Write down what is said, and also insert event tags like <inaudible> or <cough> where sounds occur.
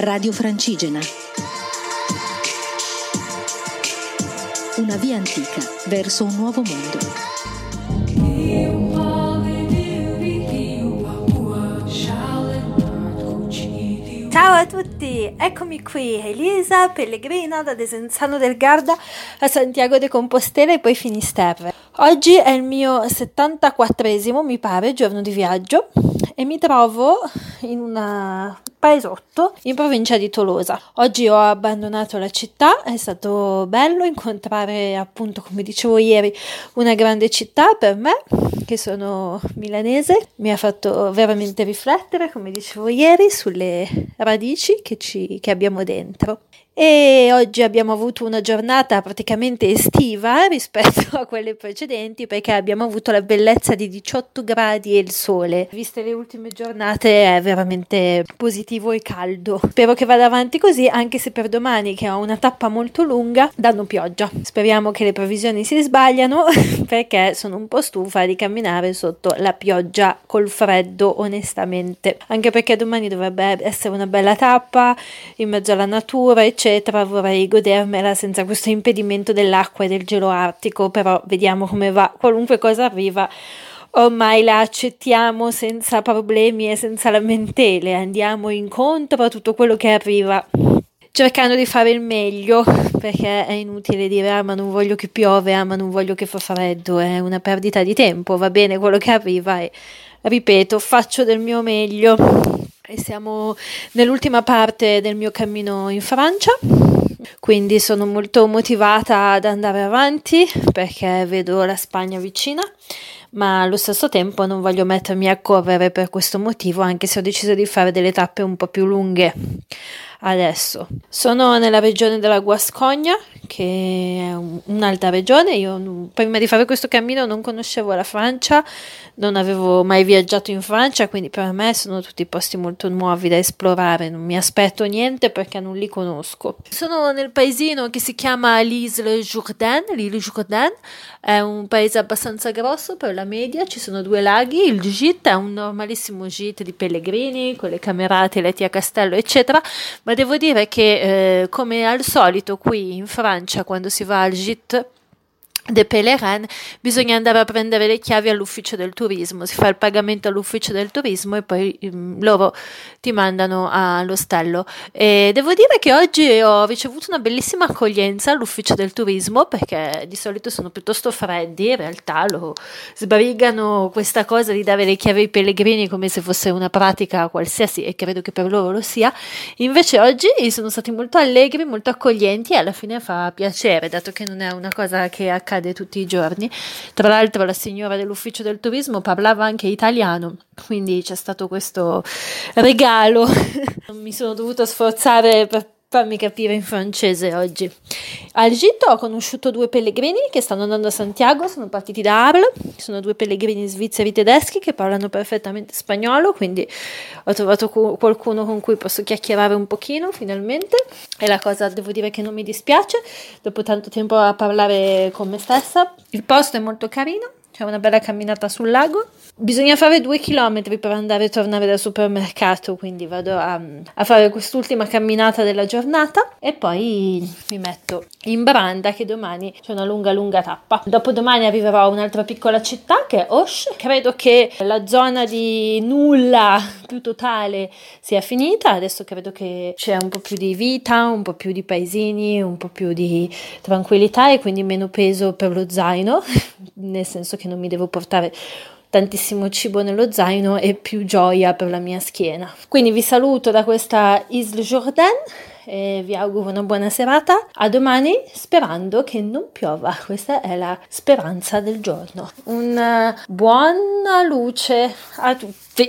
Radio Francigena. Una via antica verso un nuovo mondo. Ciao a tutti, eccomi qui, Elisa, pellegrina da Desenzano del Garda a Santiago de Compostela e poi Finisterre. Oggi è il mio 74esimo, mi pare, giorno di viaggio e mi trovo in un paesotto in provincia di Tolosa. Oggi ho abbandonato la città, è stato bello incontrare appunto, come dicevo ieri, una grande città per me, che sono milanese, mi ha fatto veramente riflettere, come dicevo ieri, sulle radici che, ci, che abbiamo dentro e oggi abbiamo avuto una giornata praticamente estiva rispetto a quelle precedenti perché abbiamo avuto la bellezza di 18 gradi e il sole. Viste le ultime giornate è veramente positivo e caldo. Spero che vada avanti così anche se per domani che ho una tappa molto lunga danno pioggia. Speriamo che le previsioni si sbagliano <laughs> perché sono un po' stufa di camminare sotto la pioggia col freddo onestamente. Anche perché domani dovrebbe essere una bella tappa in mezzo alla natura eccetera vorrei godermela senza questo impedimento dell'acqua e del gelo artico, però vediamo come va, qualunque cosa arriva. Ormai la accettiamo senza problemi e senza lamentele, andiamo incontro a tutto quello che arriva. Cercando di fare il meglio perché è inutile dire ah ma non voglio che piove, ah ma non voglio che fa freddo, è una perdita di tempo, va bene quello che arriva e ripeto, faccio del mio meglio. E siamo nell'ultima parte del mio cammino in Francia. Quindi sono molto motivata ad andare avanti perché vedo la Spagna vicina, ma allo stesso tempo non voglio mettermi a correre per questo motivo, anche se ho deciso di fare delle tappe un po' più lunghe adesso. Sono nella regione della Guascogna, che è un'alta regione. Io prima di fare questo cammino non conoscevo la Francia, non avevo mai viaggiato in Francia, quindi per me sono tutti posti molto nuovi da esplorare. Non mi aspetto niente perché non li conosco. Sono nel paesino che si chiama l'Isle Jourdain. L'Isle Jourdain è un paese abbastanza grosso per la media, ci sono due laghi. Il gite è un normalissimo gite di pellegrini con le camerate, letti a castello, eccetera ma devo dire che eh, come al solito qui in Francia quando si va al gîte de Pelerin bisogna andare a prendere le chiavi all'ufficio del turismo, si fa il pagamento all'ufficio del turismo e poi um, loro ti mandano all'ostello. E devo dire che oggi ho ricevuto una bellissima accoglienza all'ufficio del turismo perché di solito sono piuttosto freddi, in realtà lo sbrigano questa cosa di dare le chiavi ai pellegrini come se fosse una pratica qualsiasi e credo che per loro lo sia. Invece oggi sono stati molto allegri, molto accoglienti e alla fine fa piacere, dato che non è una cosa che accade accade tutti i giorni. Tra l'altro la signora dell'ufficio del turismo parlava anche italiano, quindi c'è stato questo regalo. <laughs> Mi sono dovuta sforzare per Fammi capire in francese oggi. Al Egitto ho conosciuto due pellegrini che stanno andando a Santiago, sono partiti da Arles, sono due pellegrini svizzeri tedeschi che parlano perfettamente spagnolo, quindi ho trovato qualcuno con cui posso chiacchierare un pochino finalmente e la cosa devo dire che non mi dispiace dopo tanto tempo a parlare con me stessa. Il posto è molto carino, c'è una bella camminata sul lago. Bisogna fare due chilometri per andare e tornare dal supermercato, quindi vado a, a, fare quest'ultima camminata della giornata e poi mi metto in branda che domani c'è una lunga lunga tappa. Dopodomani arriverò a un'altra piccola città che è Osh. Credo che la zona di nulla più totale sia finita, adesso credo che c'è un po' più di vita, un po' più di paesini, un po' più di tranquillità e quindi meno peso per lo zaino, <laughs> nel senso che non mi devo portare tantissimo cibo nello zaino e più gioia per la mia schiena. Quindi vi saluto da questa Isle Jourdain e vi auguro una buona serata. A domani sperando che non piova. Questa è la speranza del giorno. Una buona luce a tutti.